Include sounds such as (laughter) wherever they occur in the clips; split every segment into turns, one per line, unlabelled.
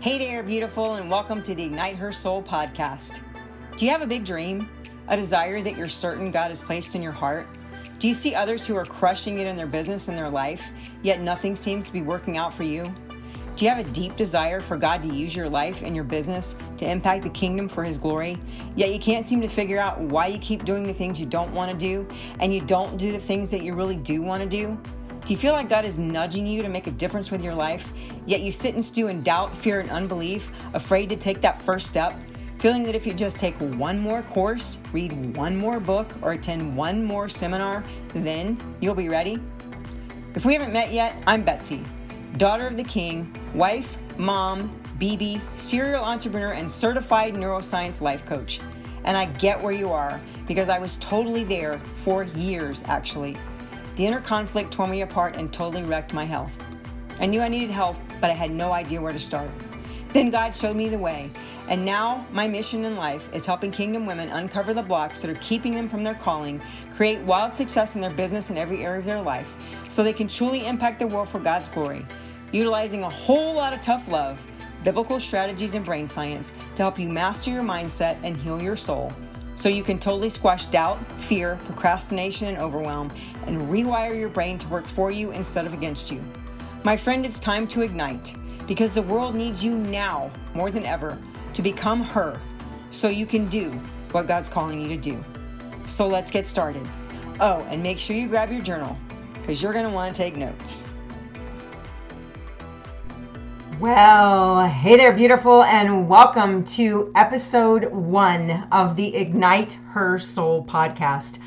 Hey there, beautiful, and welcome to the Ignite Her Soul podcast. Do you have a big dream? A desire that you're certain God has placed in your heart? Do you see others who are crushing it in their business and their life, yet nothing seems to be working out for you? Do you have a deep desire for God to use your life and your business to impact the kingdom for His glory, yet you can't seem to figure out why you keep doing the things you don't want to do and you don't do the things that you really do want to do? Do you feel like God is nudging you to make a difference with your life, yet you sit and stew in doubt, fear, and unbelief, afraid to take that first step? Feeling that if you just take one more course, read one more book, or attend one more seminar, then you'll be ready? If we haven't met yet, I'm Betsy, daughter of the King, wife, mom, BB, serial entrepreneur, and certified neuroscience life coach. And I get where you are because I was totally there for years, actually. The inner conflict tore me apart and totally wrecked my health. I knew I needed help, but I had no idea where to start. Then God showed me the way, and now my mission in life is helping kingdom women uncover the blocks that are keeping them from their calling, create wild success in their business and every area of their life, so they can truly impact the world for God's glory, utilizing a whole lot of tough love, biblical strategies, and brain science to help you master your mindset and heal your soul so you can totally squash doubt, fear, procrastination, and overwhelm and rewire your brain to work for you instead of against you. My friend, it's time to ignite because the world needs you now more than ever to become her so you can do what God's calling you to do. So let's get started. Oh, and make sure you grab your journal because you're going to want to take notes. Well, hey there, beautiful, and welcome to episode one of the Ignite Her Soul podcast.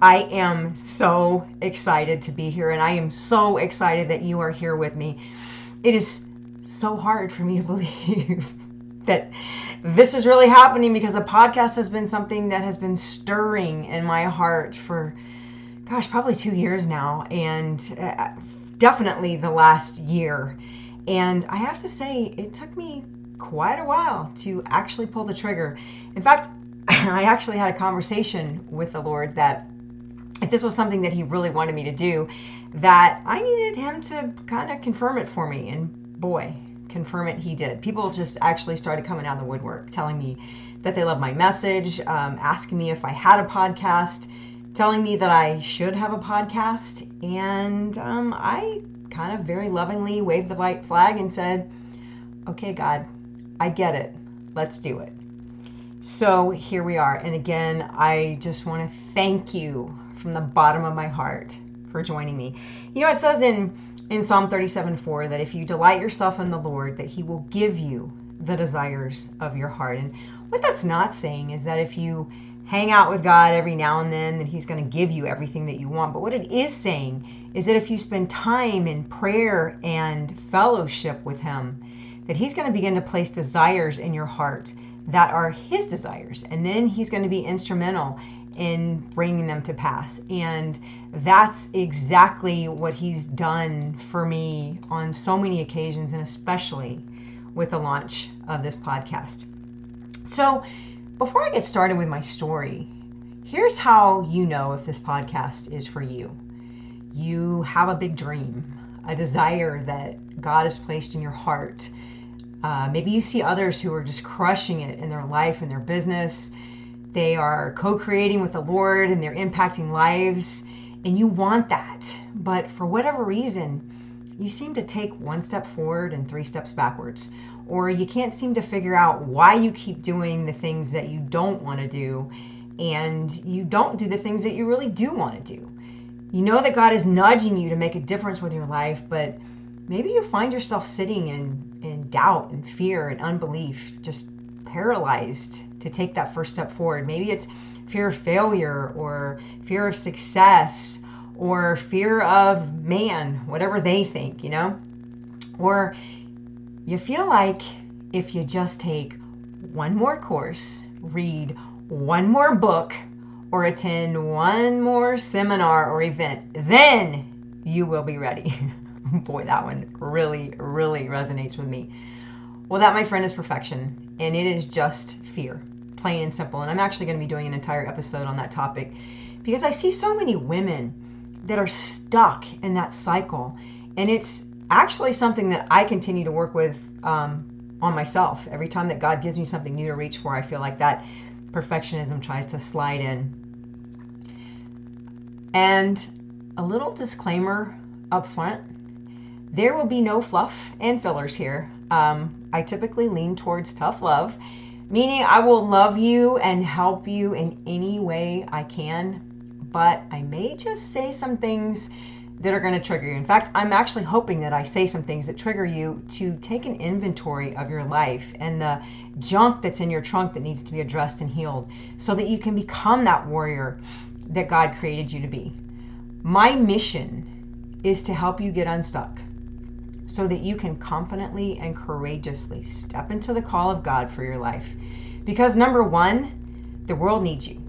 I am so excited to be here, and I am so excited that you are here with me. It is so hard for me to (laughs) believe that this is really happening because a podcast has been something that has been stirring in my heart for, gosh, probably two years now, and uh, definitely the last year and I have to say, it took me quite a while to actually pull the trigger. In fact, (laughs) I actually had a conversation with the Lord that if this was something that He really wanted me to do, that I needed Him to kind of confirm it for me. And boy, confirm it He did. People just actually started coming out of the woodwork telling me that they love my message, um, asking me if I had a podcast, telling me that I should have a podcast. And um, I kind of very lovingly waved the white flag and said, Okay, God, I get it. Let's do it. So here we are. And again, I just want to thank you from the bottom of my heart for joining me. You know, it says in, in Psalm 37 4 that if you delight yourself in the Lord, that He will give you the desires of your heart. And what that's not saying is that if you hang out with God every now and then, that He's going to give you everything that you want. But what it is saying is that if you spend time in prayer and fellowship with Him, that He's going to begin to place desires in your heart that are His desires. And then He's going to be instrumental in bringing them to pass. And that's exactly what He's done for me on so many occasions, and especially with the launch of this podcast. So, before I get started with my story, here's how you know if this podcast is for you you have a big dream, a desire that God has placed in your heart. Uh, maybe you see others who are just crushing it in their life and their business. They are co creating with the Lord and they're impacting lives, and you want that. But for whatever reason, you seem to take one step forward and three steps backwards. Or you can't seem to figure out why you keep doing the things that you don't want to do, and you don't do the things that you really do want to do. You know that God is nudging you to make a difference with your life, but maybe you find yourself sitting in, in doubt and fear and unbelief, just paralyzed to take that first step forward. Maybe it's fear of failure or fear of success or fear of man, whatever they think, you know? Or you feel like if you just take one more course, read one more book, or attend one more seminar or event, then you will be ready. (laughs) Boy, that one really, really resonates with me. Well, that, my friend, is perfection, and it is just fear, plain and simple. And I'm actually going to be doing an entire episode on that topic because I see so many women that are stuck in that cycle, and it's actually something that I continue to work with um, on myself. Every time that God gives me something new to reach for, I feel like that perfectionism tries to slide in. And a little disclaimer up front there will be no fluff and fillers here. Um, I typically lean towards tough love, meaning I will love you and help you in any way I can, but I may just say some things that are going to trigger you. In fact, I'm actually hoping that I say some things that trigger you to take an inventory of your life and the junk that's in your trunk that needs to be addressed and healed so that you can become that warrior that God created you to be. My mission is to help you get unstuck so that you can confidently and courageously step into the call of God for your life. Because number one, the world needs you.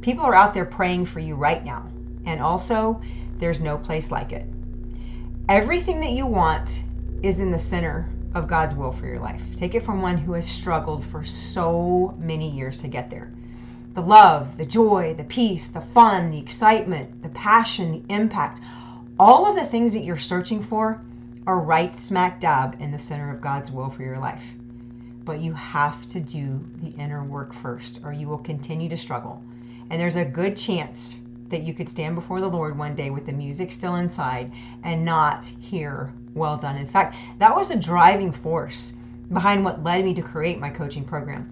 People are out there praying for you right now. And also, there's no place like it. Everything that you want is in the center of God's will for your life. Take it from one who has struggled for so many years to get there. The love, the joy, the peace, the fun, the excitement, the passion, the impact, all of the things that you're searching for are right smack dab in the center of God's will for your life. But you have to do the inner work first, or you will continue to struggle. And there's a good chance that you could stand before the Lord one day with the music still inside and not hear, well done. In fact, that was a driving force behind what led me to create my coaching program.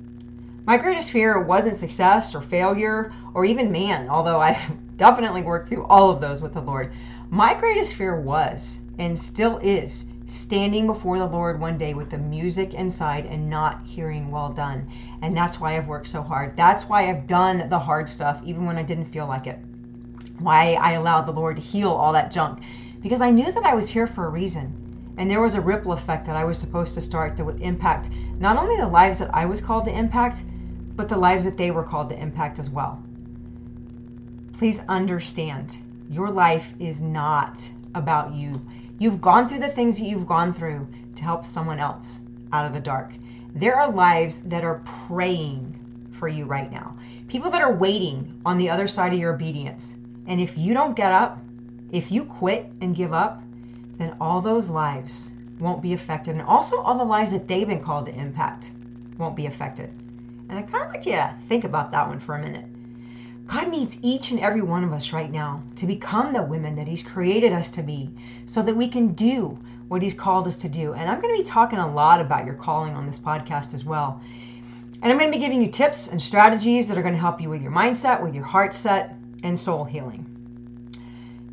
My greatest fear wasn't success or failure or even man, although I (laughs) definitely worked through all of those with the Lord. My greatest fear was and still is standing before the Lord one day with the music inside and not hearing well done. And that's why I've worked so hard. That's why I've done the hard stuff even when I didn't feel like it why I allowed the Lord to heal all that junk. Because I knew that I was here for a reason. And there was a ripple effect that I was supposed to start that would impact not only the lives that I was called to impact, but the lives that they were called to impact as well. Please understand, your life is not about you. You've gone through the things that you've gone through to help someone else out of the dark. There are lives that are praying for you right now. People that are waiting on the other side of your obedience. And if you don't get up, if you quit and give up, then all those lives won't be affected. And also, all the lives that they've been called to impact won't be affected. And I kind of want you to think about that one for a minute. God needs each and every one of us right now to become the women that He's created us to be so that we can do what He's called us to do. And I'm going to be talking a lot about your calling on this podcast as well. And I'm going to be giving you tips and strategies that are going to help you with your mindset, with your heart set, and soul healing.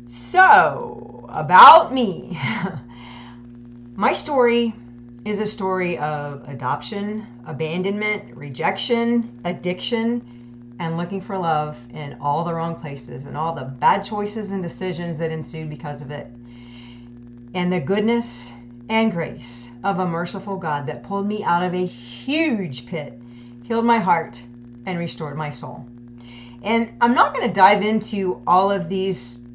So, about me. (laughs) My story is a story of adoption, abandonment, rejection, addiction, and looking for love in all the wrong places and all the bad choices and decisions that ensued because of it. And the goodness and grace of a merciful God that pulled me out of a huge pit, healed my heart, and restored my soul. And I'm not going to dive into all of these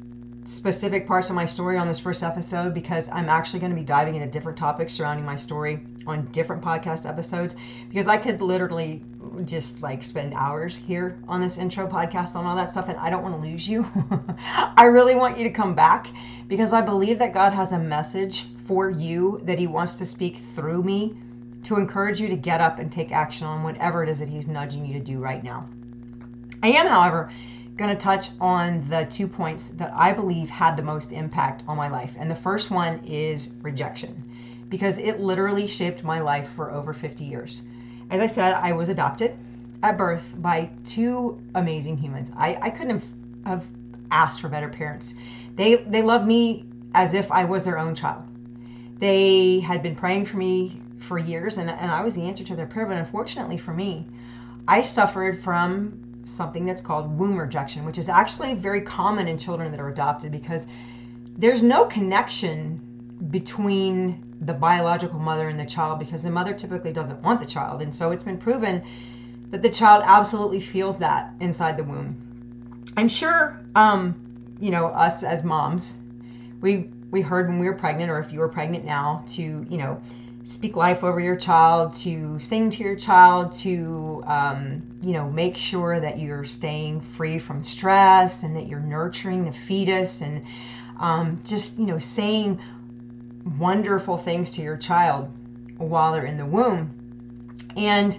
specific parts of my story on this first episode because I'm actually going to be diving into different topics surrounding my story on different podcast episodes because I could literally just like spend hours here on this intro podcast on all that stuff and I don't want to lose you. (laughs) I really want you to come back because I believe that God has a message for you that he wants to speak through me to encourage you to get up and take action on whatever it is that he's nudging you to do right now. I am, however, going to touch on the two points that I believe had the most impact on my life. And the first one is rejection, because it literally shaped my life for over 50 years. As I said, I was adopted at birth by two amazing humans. I, I couldn't have, have asked for better parents. They, they loved me as if I was their own child. They had been praying for me for years, and, and I was the answer to their prayer. But unfortunately for me, I suffered from something that's called womb rejection, which is actually very common in children that are adopted because there's no connection between the biological mother and the child because the mother typically doesn't want the child. And so it's been proven that the child absolutely feels that inside the womb. I'm sure, um, you know, us as moms, we we heard when we were pregnant, or if you were pregnant now, to you know speak life over your child, to sing to your child, to um, you know make sure that you're staying free from stress and that you're nurturing the fetus and um, just you know saying wonderful things to your child. while they're in the womb. And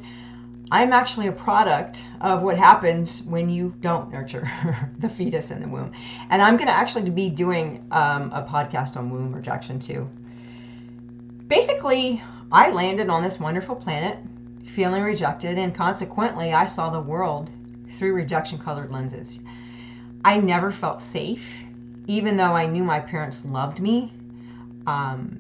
I'm actually a product of what happens when you don't nurture (laughs) the fetus in the womb. And I'm going to actually be doing um, a podcast on womb rejection too. Basically, I landed on this wonderful planet feeling rejected, and consequently, I saw the world through rejection colored lenses. I never felt safe, even though I knew my parents loved me. Um,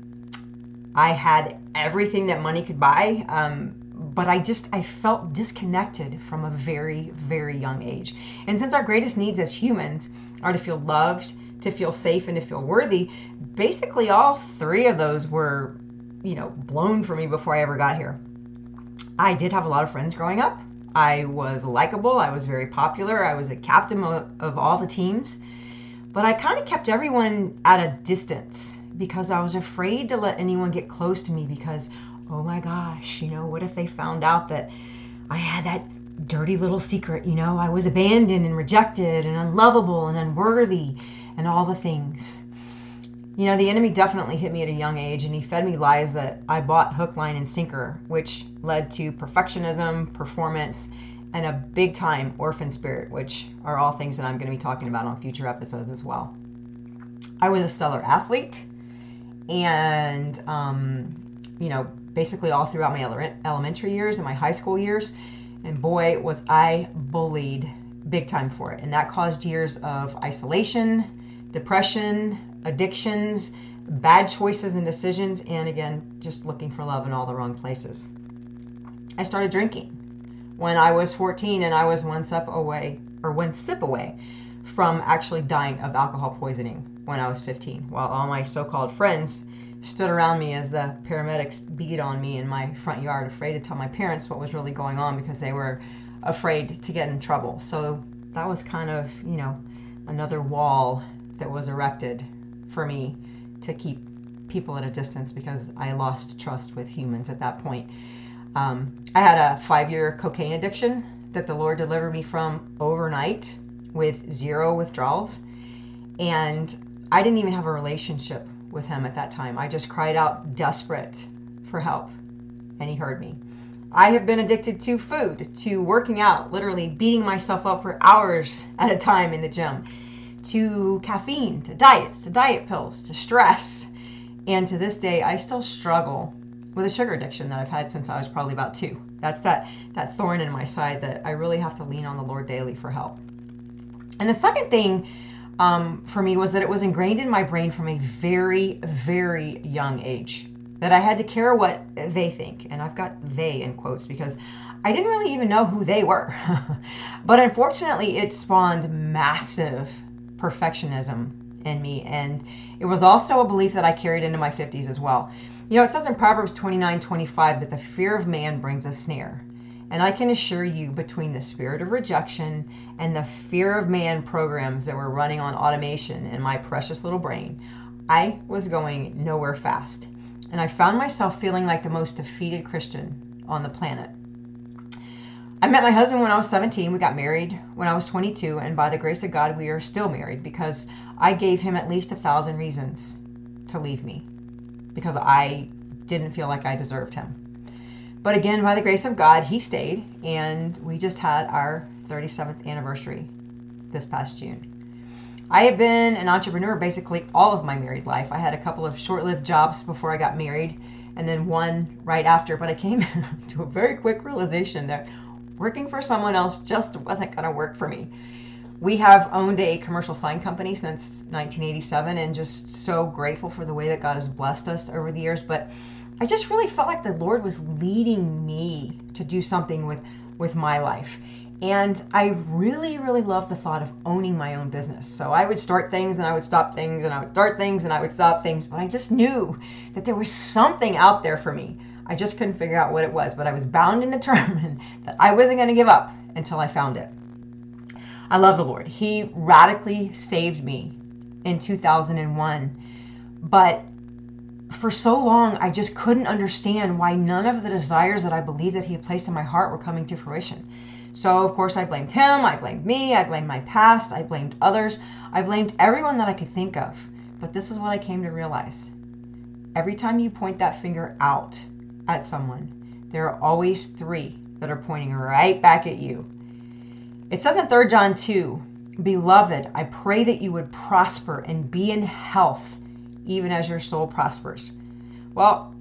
I had everything that money could buy. Um, but I just I felt disconnected from a very very young age. And since our greatest needs as humans are to feel loved, to feel safe and to feel worthy, basically all three of those were, you know, blown for me before I ever got here. I did have a lot of friends growing up. I was likable, I was very popular, I was a captain of, of all the teams. But I kind of kept everyone at a distance because I was afraid to let anyone get close to me because oh my gosh, you know, what if they found out that I had that dirty little secret, you know, I was abandoned and rejected and unlovable and unworthy and all the things. You know, the enemy definitely hit me at a young age and he fed me lies that I bought hook, line, and sinker, which led to perfectionism, performance, and a big time orphan spirit, which are all things that I'm going to be talking about on future episodes as well. I was a stellar athlete and, um, you know, basically all throughout my elementary years and my high school years. And boy, was I bullied big time for it. And that caused years of isolation, depression, addictions, bad choices and decisions, and again, just looking for love in all the wrong places. I started drinking when I was 14 and I was one sip away or one sip away from actually dying of alcohol poisoning when I was 15 while all my so-called friends stood around me as the paramedics beat on me in my front yard, afraid to tell my parents what was really going on because they were afraid to get in trouble. So that was kind of, you know, another wall that was erected for me to keep people at a distance because I lost trust with humans at that point. Um, I had a five year cocaine addiction that the Lord delivered me from overnight with zero withdrawals. And I didn't even have a relationship with him at that time. I just cried out desperate for help, and he heard me. I have been addicted to food, to working out, literally beating myself up for hours at a time in the gym, to caffeine, to diets, to diet pills, to stress. And to this day, I still struggle with a sugar addiction that I've had since I was probably about two. That's that, that thorn in my side that I really have to lean on the Lord daily for help. And the second thing um, for me was that it was ingrained in my brain from a very, very young age that I had to care what they think. And I've got they in quotes because I didn't really even know who they were. (laughs) but unfortunately, it spawned massive perfectionism in me. And it was also a belief that I carried into my 50s as well. You know, it says in Proverbs 29 25 that the fear of man brings a snare. And I can assure you, between the spirit of rejection and the fear of man programs that were running on automation in my precious little brain, I was going nowhere fast. And I found myself feeling like the most defeated Christian on the planet. I met my husband when I was 17. We got married when I was 22. And by the grace of God, we are still married because I gave him at least a thousand reasons to leave me because I didn't feel like I deserved him. But again, by the grace of God, he stayed, and we just had our 37th anniversary this past June. I have been an entrepreneur basically all of my married life. I had a couple of short lived jobs before I got married, and then one right after, but I came (laughs) to a very quick realization that working for someone else just wasn't going to work for me. We have owned a commercial sign company since 1987 and just so grateful for the way that God has blessed us over the years. But I just really felt like the Lord was leading me to do something with with my life. And I really, really love the thought of owning my own business. So I would start things and I would stop things and I would start things and I would stop things. But I just knew that there was something out there for me. I just couldn't figure out what it was. But I was bound and (laughs) determined that I wasn't going to give up until I found it. I love the Lord. He radically saved me in 2001. But for so long, I just couldn't understand why none of the desires that I believed that He had placed in my heart were coming to fruition. So, of course, I blamed Him, I blamed me, I blamed my past, I blamed others, I blamed everyone that I could think of. But this is what I came to realize every time you point that finger out, at someone, there are always three that are pointing right back at you. It says in 3 John 2 Beloved, I pray that you would prosper and be in health, even as your soul prospers. Well,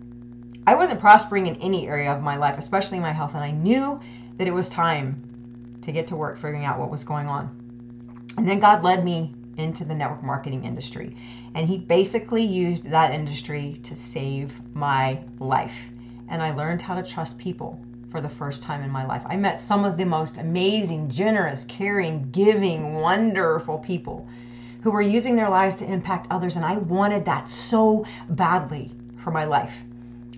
I wasn't prospering in any area of my life, especially my health, and I knew that it was time to get to work figuring out what was going on. And then God led me into the network marketing industry. And He basically used that industry to save my life. And I learned how to trust people for the first time in my life. I met some of the most amazing, generous, caring, giving, wonderful people who were using their lives to impact others. And I wanted that so badly for my life.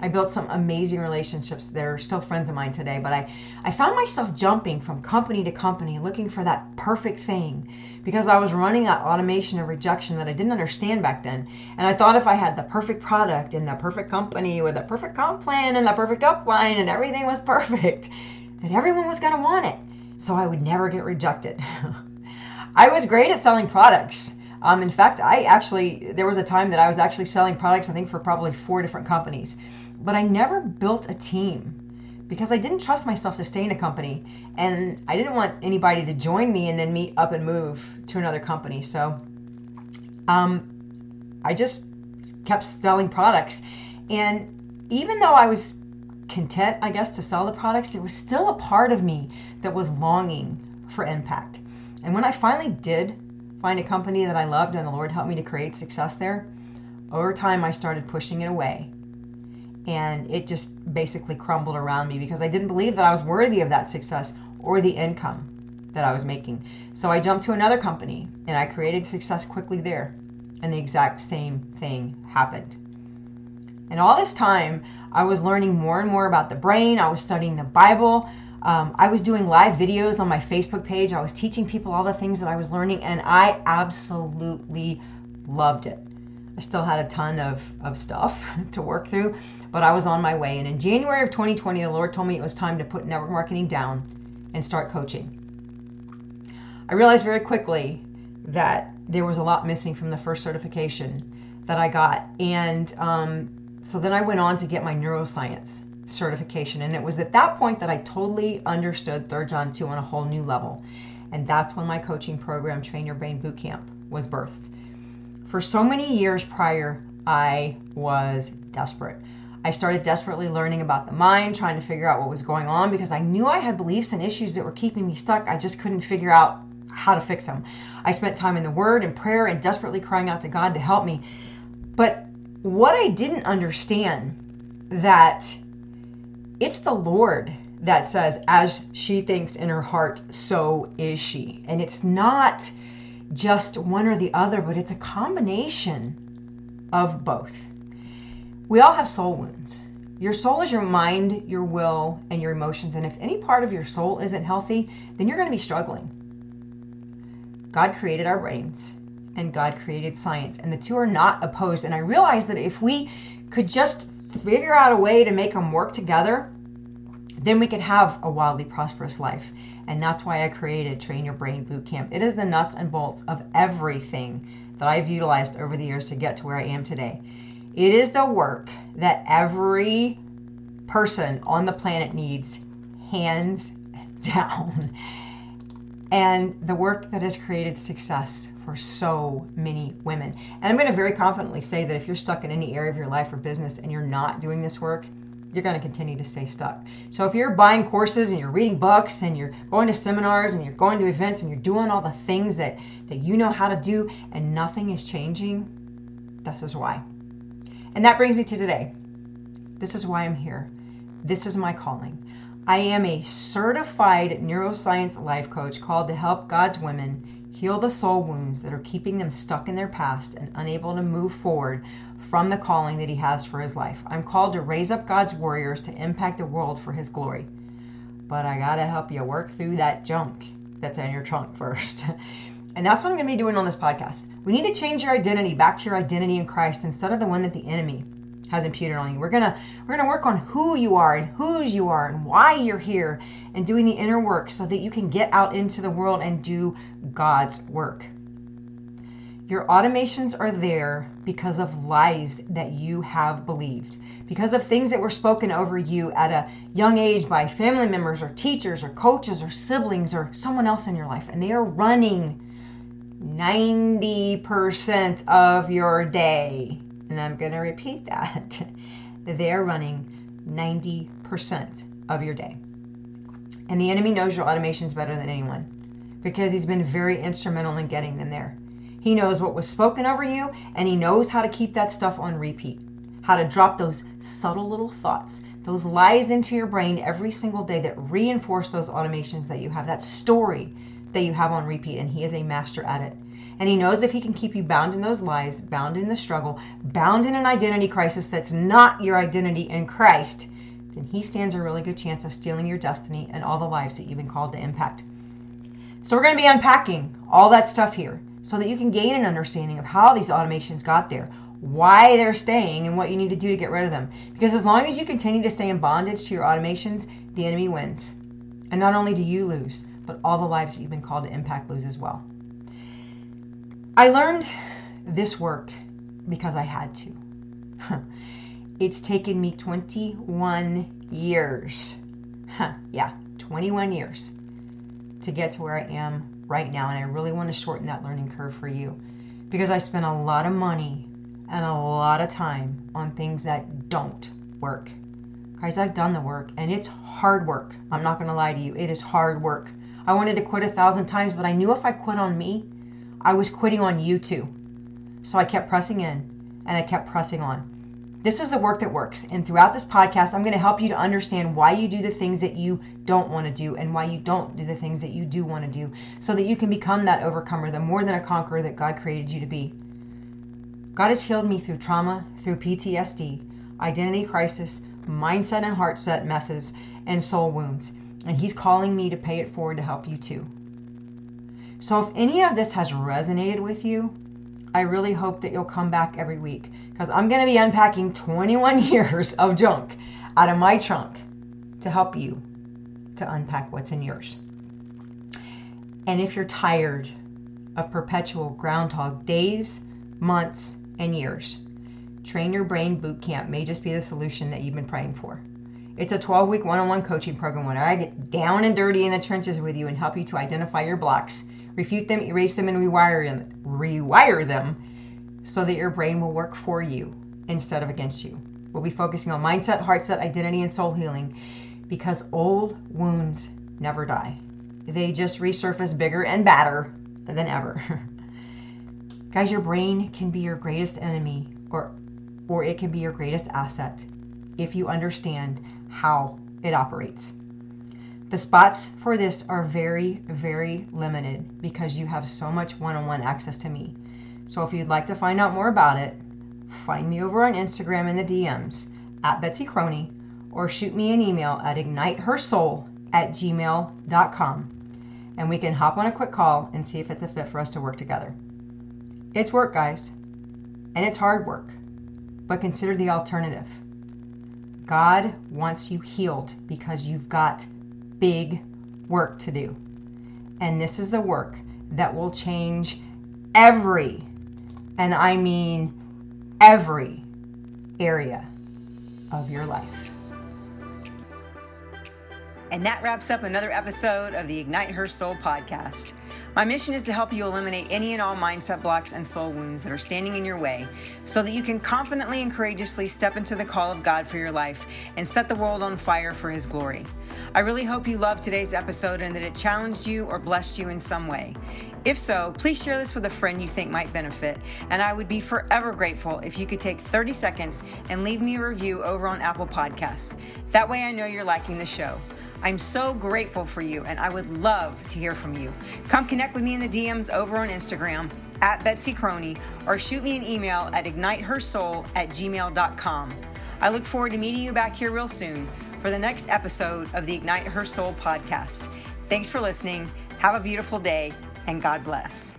I built some amazing relationships. They're still friends of mine today, but I, I found myself jumping from company to company looking for that perfect thing because I was running that automation of rejection that I didn't understand back then. And I thought if I had the perfect product and the perfect company with a perfect comp plan and the perfect upline and everything was perfect, (laughs) that everyone was going to want it. So I would never get rejected. (laughs) I was great at selling products. Um, in fact, I actually, there was a time that I was actually selling products, I think, for probably four different companies but I never built a team because I didn't trust myself to stay in a company and I didn't want anybody to join me and then me up and move to another company. So um, I just kept selling products. And even though I was content, I guess, to sell the products, there was still a part of me that was longing for impact. And when I finally did find a company that I loved and the Lord helped me to create success there, over time I started pushing it away and it just basically crumbled around me because I didn't believe that I was worthy of that success or the income that I was making. So I jumped to another company and I created success quickly there. And the exact same thing happened. And all this time, I was learning more and more about the brain. I was studying the Bible. Um, I was doing live videos on my Facebook page. I was teaching people all the things that I was learning, and I absolutely loved it. I still had a ton of, of stuff (laughs) to work through, but I was on my way. And in January of 2020, the Lord told me it was time to put network marketing down and start coaching. I realized very quickly that there was a lot missing from the first certification that I got. And um, so then I went on to get my neuroscience certification. And it was at that point that I totally understood 3 John 2 on a whole new level. And that's when my coaching program, Train Your Brain Bootcamp, was birthed. For so many years prior, I was desperate. I started desperately learning about the mind, trying to figure out what was going on because I knew I had beliefs and issues that were keeping me stuck. I just couldn't figure out how to fix them. I spent time in the Word and prayer and desperately crying out to God to help me. But what I didn't understand that it's the Lord that says, as she thinks in her heart, so is she. And it's not just one or the other, but it's a combination of both. We all have soul wounds. Your soul is your mind, your will, and your emotions. And if any part of your soul isn't healthy, then you're going to be struggling. God created our brains and God created science, and the two are not opposed. And I realized that if we could just figure out a way to make them work together, then we could have a wildly prosperous life. And that's why I created Train Your Brain Bootcamp. It is the nuts and bolts of everything that I've utilized over the years to get to where I am today. It is the work that every person on the planet needs, hands (laughs) down. And the work that has created success for so many women. And I'm going to very confidently say that if you're stuck in any area of your life or business and you're not doing this work, you're going to continue to stay stuck. So if you're buying courses and you're reading books and you're going to seminars and you're going to events and you're doing all the things that, that you know how to do and nothing is changing, this is why. And that brings me to today. This is why I'm here. This is my calling. I am a certified neuroscience life coach called to help God's women heal the soul wounds that are keeping them stuck in their past and unable to move forward from the calling that He has for His life. I'm called to raise up God's warriors to impact the world for His glory. But I got to help you work through that junk that's in your trunk first. (laughs) and that's what I'm going to be doing on this podcast. We need to change your identity back to your identity in Christ instead of the one that the enemy has imputed on you. We're gonna we're gonna work on who you are and whose you are and why you're here and doing the inner work so that you can get out into the world and do God's work. Your automations are there because of lies that you have believed, because of things that were spoken over you at a young age by family members or teachers or coaches or siblings or someone else in your life. And they are running 90% of your day. And I'm going to repeat that. (laughs) They're running 90% of your day. And the enemy knows your automations better than anyone because he's been very instrumental in getting them there. He knows what was spoken over you, and He knows how to keep that stuff on repeat. How to drop those subtle little thoughts, those lies into your brain every single day that reinforce those automations that you have, that story that you have on repeat. And He is a master at it. And He knows if He can keep you bound in those lies, bound in the struggle, bound in an identity crisis that's not your identity in Christ, then He stands a really good chance of stealing your destiny and all the lives that you've been called to impact. So, we're going to be unpacking all that stuff here so that you can gain an understanding of how these automations got there, why they're staying, and what you need to do to get rid of them. Because as long as you continue to stay in bondage to your automations, the enemy wins. And not only do you lose, but all the lives that you've been called to impact lose as well. I learned this work because I had to. (laughs) it's taken me 21 years. (laughs) yeah, 21 years to get to where I am right now. And I really want to shorten that learning curve for you because I spent a lot of money and a lot of time on things that don't work. Guys, I've done the work and it's hard work. I'm not going to lie to you. It is hard work. I wanted to quit a thousand times, but I knew if I quit on me, I was quitting on you too. So I kept pressing in and I kept pressing on. This is the work that works. And throughout this podcast, I'm going to help you to understand why you do the things that you don't want to do and why you don't do the things that you do want to do so that you can become that overcomer, the more than a conqueror that God created you to be. God has healed me through trauma, through PTSD, identity crisis, mindset and heart set messes, and soul wounds. And He's calling me to pay it forward to help you too. So if any of this has resonated with you, I really hope that you'll come back every week because I'm going to be unpacking 21 (laughs) years of junk out of my trunk to help you to unpack what's in yours. And if you're tired of perpetual groundhog days, months, and years, Train Your Brain Boot Camp may just be the solution that you've been praying for. It's a 12 week one on one coaching program where I get down and dirty in the trenches with you and help you to identify your blocks refute them, erase them, and rewire them, rewire them so that your brain will work for you instead of against you. We'll be focusing on mindset, heart set, identity, and soul healing because old wounds never die. They just resurface bigger and badder than ever. (laughs) Guys, your brain can be your greatest enemy or or it can be your greatest asset if you understand how it operates. The spots for this are very, very limited because you have so much one on one access to me. So if you'd like to find out more about it, find me over on Instagram in the DMs at Betsy Croney or shoot me an email at ignitehersoul at gmail.com and we can hop on a quick call and see if it's a fit for us to work together. It's work, guys, and it's hard work, but consider the alternative. God wants you healed because you've got big work to do. And this is the work that will change every, and I mean every, area of your life. And that wraps up another episode of the Ignite Her Soul podcast. My mission is to help you eliminate any and all mindset blocks and soul wounds that are standing in your way so that you can confidently and courageously step into the call of God for your life and set the world on fire for His glory. I really hope you loved today's episode and that it challenged you or blessed you in some way. If so, please share this with a friend you think might benefit. And I would be forever grateful if you could take 30 seconds and leave me a review over on Apple Podcasts. That way I know you're liking the show. I'm so grateful for you and I would love to hear from you. Come connect with me in the DMs over on Instagram at Betsy Croney or shoot me an email at ignitehersoul at gmail.com. I look forward to meeting you back here real soon for the next episode of the Ignite Her Soul podcast. Thanks for listening. Have a beautiful day and God bless.